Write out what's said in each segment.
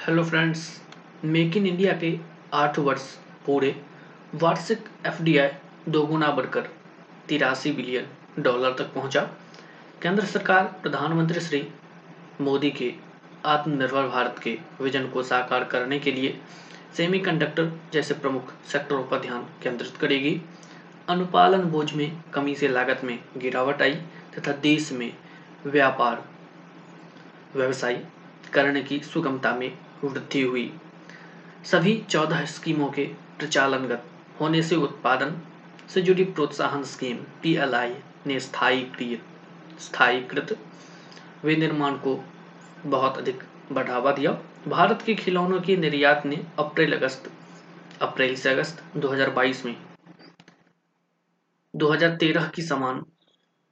Hello friends make in India के आठ वर्ष पूरे वार्षिक एफडीआई दोगुना बढ़कर तिरासी बिलियन डॉलर तक पहुँचा। केंद्र सरकार, प्रधानमंत्री श्री मोदी के आत्मनिर्भर भारत के विजन को साकार करने के लिए सेमीकंडक्टर जैसे प्रमुख सेक्टरों पर ध्यान केंद्रित करेगी। अनुपालन बोझ में कमी से लागत में गिरावट आई तथा देश में व्यापार व्यवसाय करने की सुगमता में वृद्धि हुई। सभी चौदह स्कीमों के प्रचालनगत होने से उत्पादन से जुड़ी प्रोत्साहन स्कीम, पीएलआई, ने स्थायी स्थायीकृत विनिर्माण को बहुत अधिक बढ़ावा दिया। भारत के खिलौनों की निर्यात ने अप्रैल, अगस्त, अप्रैल से अगस्त 2022 में 2013 की समान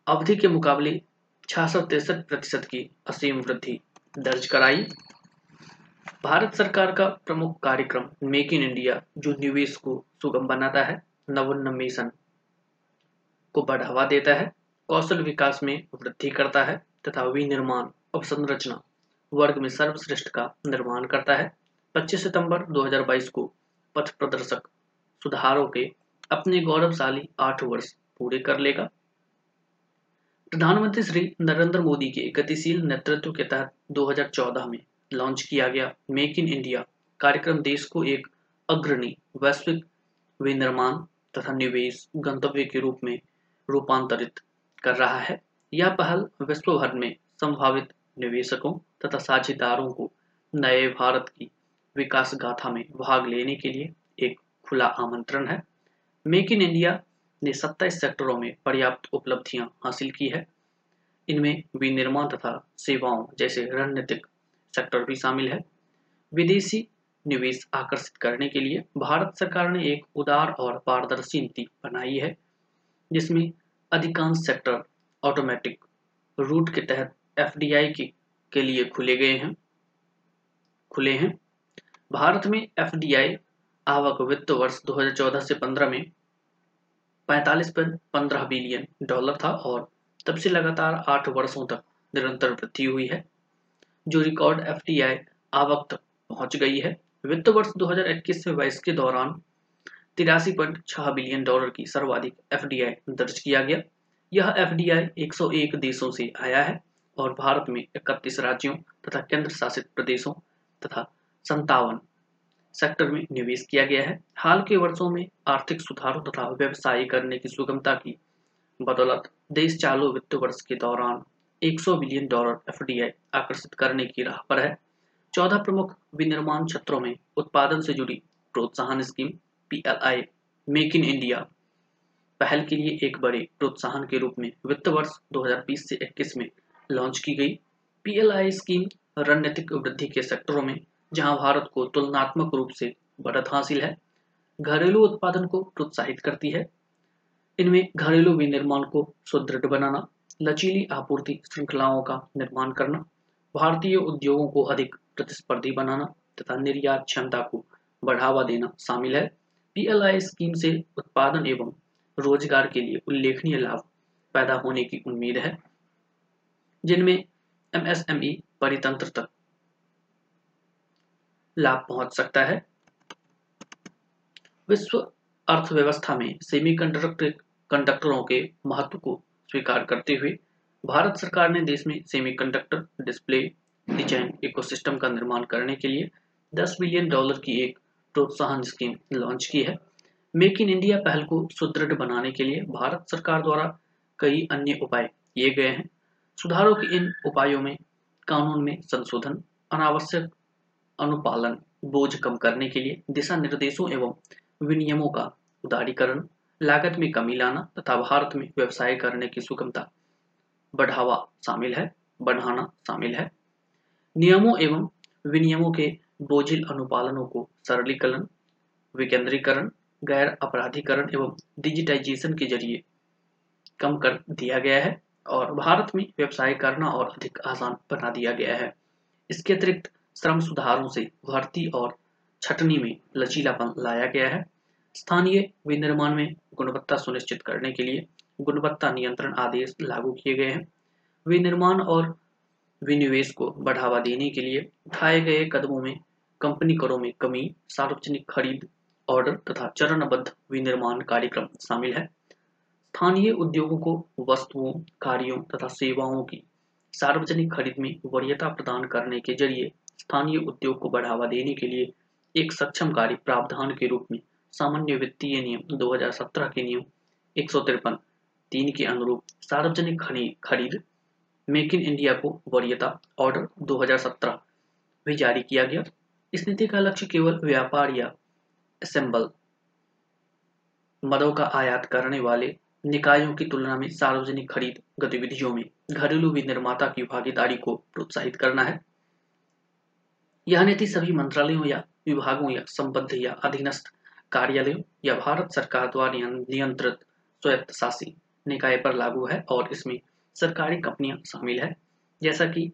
अवधि के मुकाबले छह प्रतिशत की असीम वृद्धि दर्ज कराई। भारत सरकार का प्रमुख कार्यक्रम मेक इन इंडिया, जो निवेश को सुगम बनाता है नवोन्मेषण को बढ़ावा देता है, कौशल विकास में वृद्धि करता है, तथा विनिर्माण अवसंरचना वर्ग में सर्वश्रेष्ठ का निर्माण करता है। 25 सितंबर 2022 को पथ प्रदर्शक सुधारों के अपने गौरवशाली आठ वर्ष पूरे कर लेगा। प्रधानमंत्री श्री नरेंद्र मोदी के गतिशील नेतृत्व के तहत 2014 में लॉन्च किया गया। मेक इन इंडिया कार्यक्रम देश को एक अग्रणी, वैश्विक विनिर्माण तथा निवेश गंतव्य के रूप में रूपांतरित कर रहा है। यह पहल विश्व भर में संभावित निवेशकों तथा साझेदारों को नए भारत की विकास गाथा में भाग लेने के लिए एक खुला आमंत्रण है। मेक इन इंडिया ने 27 सेक्टरों में पर्याप्त उपलब्धियाँ हासिल की है। इनमें विनिर्माण तथा सेवाओं जैसे रणनीतिक सेक्टर भी शामिल है। विदेशी निवेश आकर्षित करने के लिए भारत सरकार ने एक उदार और पारदर्शी नीति बनाई है जिसमें अधिकांश सेक्टर ऑटोमेटिक रूट के तहत एफडीआई के, के लिए खुले गए हैं। खुले हैं। भारत में एफडीआई आवक वित्त वर्ष 2014 से 15 में पैंतालीस पंद्रह बिलियन डॉलर था और तब से लगातार आठ वर्षों तक निरंतर वृद्धि हुई है। जो रिकॉर्ड एफ़ आवक तक पहुँच गई है। वित्त वर्ष 2021 से 22 के दौरान तिरासी पॉइंट छह बिलियन डॉलर की सर्वाधिक एफ़ दर्ज किया गया। यह एफ़ 101 देशों से आया है और भारत में इकतीस राज्यों तथा केंद्र शासित प्रदेशों तथा संतावन सेक्टर में निवेश किया गया है। हाल के वर्षों में आर्थिक सुधारों तथा व्यवसाय करने की सुगमता की बदौलत देश चालू वित्त वर्ष के दौरान 100 बिलियन डॉलर एफडीआई आकर्षित करने की राह पर है। चौदह प्रमुख विनिर्माण क्षेत्रों में उत्पादन से जुड़ी प्रोत्साहन scheme, PLI, make in India, पहल के लिए एक बड़े प्रोत्साहन के रूप में वित्त वर्ष 2020 से 21 में लॉन्च की गई। पीएलआई स्कीम रणनीतिक वृद्धि के सेक्टरों में, जहाँ भारत को तुलनात्मक रूप से बढ़त हासिल है, घरेलू उत्पादन को प्रोत्साहित करती है। इनमें घरेलू विनिर्माण को सुदृढ़ बनाना लचीली आपूर्ति श्रृंखलाओं का निर्माण करना, भारतीय उद्योगों को अधिक प्रतिस्पर्धी बनाना तथा निर्यात क्षमता को बढ़ावा देना शामिल है। पीएलआई स्कीम से उत्पादन एवं रोज़गार के लिए उल्लेखनीय लाभ पैदा होने की उम्मीद है, जिनमें एमएसएमई परितंत्र तक लाभ पहुँच सकता है। विश्व अर्थव्यवस्था में सेमीकंडक्टर कंडक्टरों के महत्व को स्वीकार करते हुए भारत सरकार ने देश में सेमीकंडक्टर डिस्प्ले डिज़ाइन इकोसिस्टम का निर्माण करने के लिए 10 बिलियन डॉलर की एक प्रोत्साहन स्कीम लॉन्च की है। मेक इन इंडिया पहल को सुदृढ़ बनाने के लिए भारत सरकार द्वारा कई अन्य उपाय किए गए हैं। सुधारों के इन उपायों में, कानून में संशोधन, अनावश्यक अनुपालन, बोझ कम करने के लिए दिशा निर्देशों एवं विनियमों का उदारीकरण लागत में कमी लाना तथा भारत में व्यवसाय करने की सुगमता बढ़ावा शामिल है, बढ़ाना शामिल है। नियमों एवं विनियमों के बोझिल अनुपालनों को सरलीकरण, विकेंद्रीकरण, गैर अपराधीकरण एवं डिजिटाइजेशन के ज़रिए कम कर दिया गया है और भारत में व्यवसाय करना और अधिक आसान बना दिया गया है। इसके अतिरिक्त श्रम सुधारों से भर्ती और छटनी में लचीलापन लाया गया है। स्थानीय विनिर्माण में गुणवत्ता सुनिश्चित करने के लिए गुणवत्ता नियंत्रण आदेश लागू किए गए हैं। विनिर्माण और विनिवेश को बढ़ावा देने के लिए उठाए गए कदमों में कंपनी करों में कमी, सार्वजनिक खरीद ऑर्डर तथा चरणबद्ध विनिर्माण कार्यक्रम शामिल है। स्थानीय उद्योगों को वस्तुओं, कार्यों तथा सेवाओं की सार्वजनिक खरीद में वरीयता प्रदान करने के ज़रिए स्थानीय उद्योग को बढ़ावा देने के लिए एक सक्षम कार्य प्रावधान के रूप में सामान्य वित्तीय नियम 2017 के नियम, एक सौ तिरपन, तीन के अनुरूप सार्वजनिक खरीद, मेक इन इंडिया को वरीयता ऑर्डर 2017 भी जारी किया गया। इस नीति का लक्ष्य केवल व्यापार या असेंबल मदों का आयात करने वाले निकायों की तुलना में सार्वजनिक खरीद गतिविधियों में घरेलू विनिर्माता की भागीदारी को प्रोत्साहित करना है। यह नीति सभी मंत्रालयों या विभागों या संबद्ध या अधीनस्थ कार्यालयों या भारत सरकार द्वारा नियंत्रित स्वायत्त शासी निकाय पर लागू है और इसमें सरकारी कंपनियाँ शामिल है। जैसा कि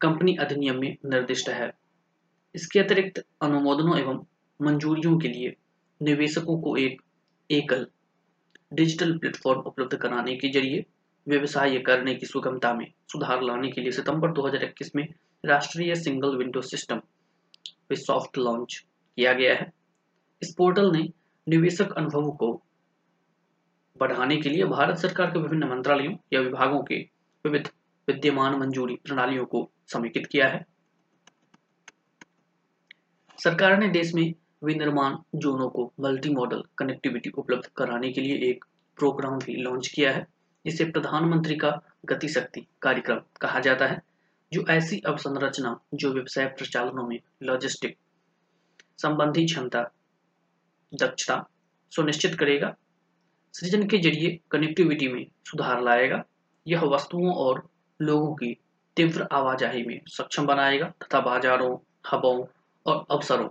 कंपनी अधिनियम में निर्दिष्ट है। इसके अतिरिक्त अनुमोदनों एवं मंजूरियों के लिए निवेशकों को एक एकल डिजिटल प्लेटफॉर्म उपलब्ध कराने के ज़रिए व्यवसाय करने की सुगमता में सुधार लाने के लिए सितंबर 2021 में राष्ट्रीय single window system soft launch किया गया है। इस पोर्टल ने निवेशक अनुभवों को बढ़ाने के लिए भारत सरकार के विभिन्न मंत्रालयों या विभागों के विविध विद्यमान मंजूरी प्रणालियों को समेकित किया है। सरकार ने देश में विनिर्माण जोनों को मल्टी मॉडल कनेक्टिविटी उपलब्ध कराने के लिए एक प्रोग्राम भी लॉन्च किया है। जिसे प्रधानमंत्री का गति शक्ति कार्यक्रम कहा जाता है, जो ऐसी अवसंरचना जो व्यवसाय प्रचालनों में लॉजिस्टिक संबंधी क्षमता दक्षता सुनिश्चित करेगा। सृजन के ज़रिए कनेक्टिविटी में सुधार लाएगा। यह वस्तुओं और लोगों की तीव्र आवाजाही में सक्षम बनाएगा तथा बाजारों, हबों और अवसरों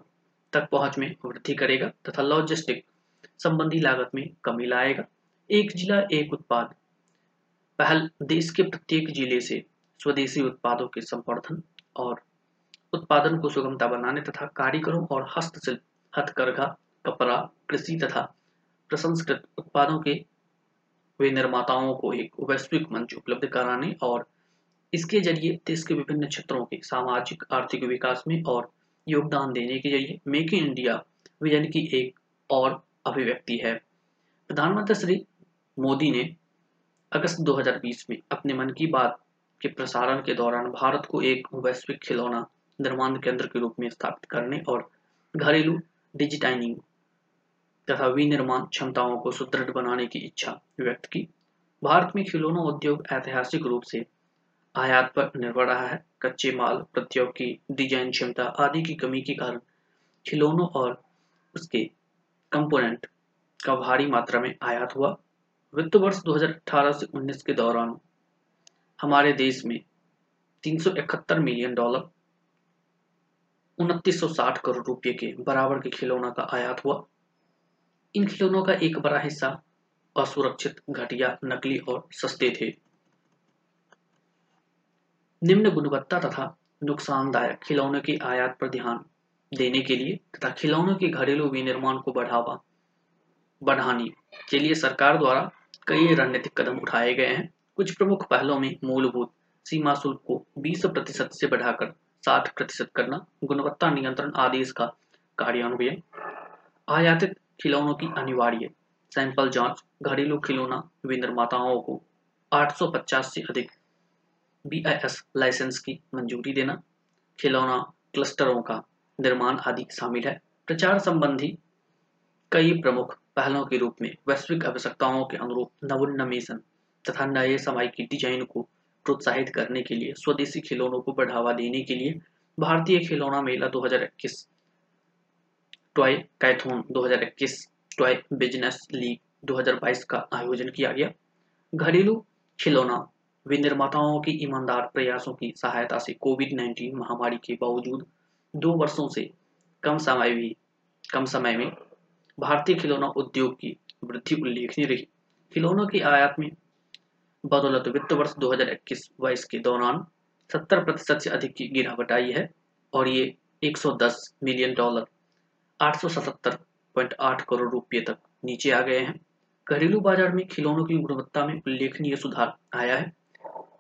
तक पहुँच में वृद्धि करेगा तथा लॉजिस्टिक संबंधी लागत में कमी लाएगा। एक जिला, एक उत्पाद। पहल देश के प्रत्येक ज़िले से स्वदेशी उत्पादों के संवर्धन और उत्पादन को सुगमता बनाने तथा कारीगरों और हस्तशिल्प, हथकरघा कपड़ा, कृषि तथा प्रसंस्कृत उत्पादों के विनिर्माताओं को एक वैश्विक मंच उपलब्ध कराने और इसके ज़रिए देश के विभिन्न क्षेत्रों के सामाजिक, आर्थिक विकास में और योगदान देने के ज़रिए मेक इन इंडिया विजन की एक और अभिव्यक्ति है। प्रधानमंत्री श्री मोदी ने अगस्त 2020 में अपने मन की बात के प्रसारण के दौरान भारत को एक वैश्विक खिलौना निर्माण केंद्र के रूप में स्थापित करने और घरेलू डिजिटाइनिंग तथा विनिर्माण क्षमताओं को सुदृढ़ बनाने की इच्छा व्यक्त की। भारत में खिलौना उद्योग ऐतिहासिक रूप से आयात पर निर्भर रहा है। कच्चे माल, प्रौद्योगिकी, डिज़ाइन क्षमता आदि की कमी के कारण खिलौनों और उसके कंपोनेंट का भारी मात्रा में आयात हुआ। वित्त वर्ष 2018 से 19 के दौरान हमारे देश में 371 मिलियन डॉलर 2960 करोड़ रुपए के बराबर के खिलौना का आयात हुआ। इन खिलौनों का एक बड़ा हिस्सा असुरक्षित, घटिया, नकली और सस्ते थे। निम्न गुणवत्ता तथा नुकसानदायक खिलौनों की आयात पर ध्यान देने के लिए तथा खिलौनों के घरेलू विनिर्माण को बढ़ावा, बढ़ाने के लिए सरकार द्वारा कई रणनीतिक कदम उठाए गए हैं। कुछ प्रमुख पहलों में मूलभूत सीमा शुल्क को 20 प्रतिशत से बढ़ाकर 60 प्रतिशत करना, गुणवत्ता नियंत्रण आदेश का कार्यान्वयन, आयातित खिलौनों की अनिवार्य। सैंपल जाँच घरेलू खिलौना विनिर्माताओं को 850 से अधिक बीआईएस लाइसेंस की मंजूरी देना। खिलौना क्लस्टरों का निर्माण आदि शामिल है। प्रचार संबंधी कई प्रमुख पहलों के रूप में वैश्विक आवश्यकताओं के अनुरूप नवोन्मेषण तथा नए समय की डिज़ाइन को प्रोत्साहित करने के लिए स्वदेशी खिलौनों को बढ़ावा देने के लिए भारतीय खिलौना मेला 2021 टॉय कैथोन 2021 टॉय बिज़नेस लीग 2022 का आयोजन किया गया। घरेलू खिलौना, विनिर्माताओं की ईमानदार प्रयासों की सहायता से कोविड 19 महामारी के बावजूद दो वर्षों से कम समय भी, कम समय में भारतीय खिलौना उद्योग की वृद्धि उल्लेखनीय रही। खिलौनों की आयात में बदौलत वित्त वर्ष 2021-22 के दौरान 70 प्रतिशत से अधिक की गिरावट आई है और ये 110 मिलियन डॉलर 877.8 करोड़ रुपए तक नीचे आ गए हैं। घरेलू बाज़ार में खिलौनों की गुणवत्ता में उल्लेखनीय सुधार आया है।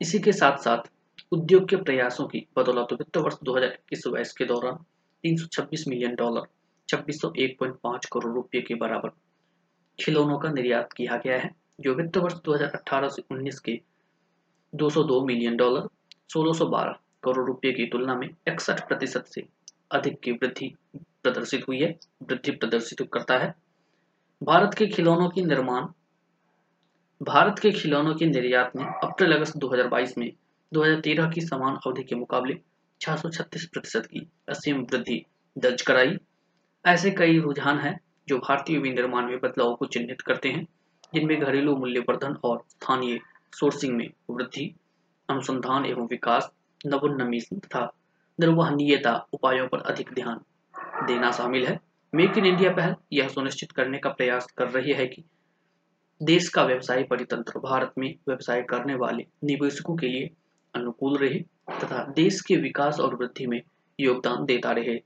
इसी के साथ साथ उद्योग के प्रयासों की बदौलत वित्त वर्ष 2021 के दौरान 326 मिलियन डॉलर 2601.5 करोड़ रुपए के बराबर खिलौनों का निर्यात किया गया है, जो वित्त वर्ष 2018 से 19 के 202 मिलियन डॉलर 1612 करोड़ रुपए की तुलना में इकसठ प्रतिशत से अधिक की वृद्धि प्रदर्शित हुई है, वृद्धि प्रदर्शित करता है। भारत के खिलौनों की निर्माण, भारत के खिलौनों के निर्यात ने अप्रैल अगस्त 2022 में 2013 की समान अवधि के मुकाबले 636 प्रतिशत की असीम वृद्धि दर्ज कराई। ऐसे कई रुझान हैं जो भारतीय विनिर्माण में बदलाव को चिन्हित करते हैं, जिनमें घरेलू मूल्यवर्धन और स्थानीय सोर्सिंग में वृद्धि, अनुसंधान एवं विकास नवोन्नमेषण तथा निर्वहनीयता उपायों पर अधिक ध्यान देना शामिल है। मेक इन इंडिया पहल यह सुनिश्चित करने का प्रयास कर रही है कि देश का व्यवसाय परितंत्र भारत में व्यवसाय करने वाले निवेशकों के लिए अनुकूल रहे तथा देश के विकास और वृद्धि में योगदान देता रहे।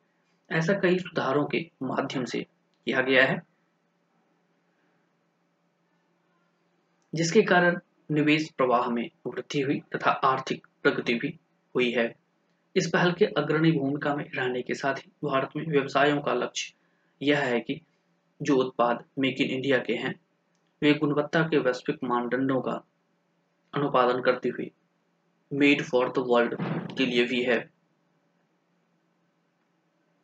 ऐसा कई सुधारों के माध्यम से किया गया है, जिसके कारण निवेश प्रवाह में वृद्धि हुई तथा आर्थिक प्रगति भी हुई है। इस पहल के अग्रणी भूमिका में रहने के साथ ही भारत में व्यवसायों का लक्ष्य यह है कि जो उत्पाद मेक इन इंडिया के हैं, वे गुणवत्ता के वैश्विक मानदंडों का अनुपालन करते हुए मेड फॉर द वर्ल्ड के लिए भी है।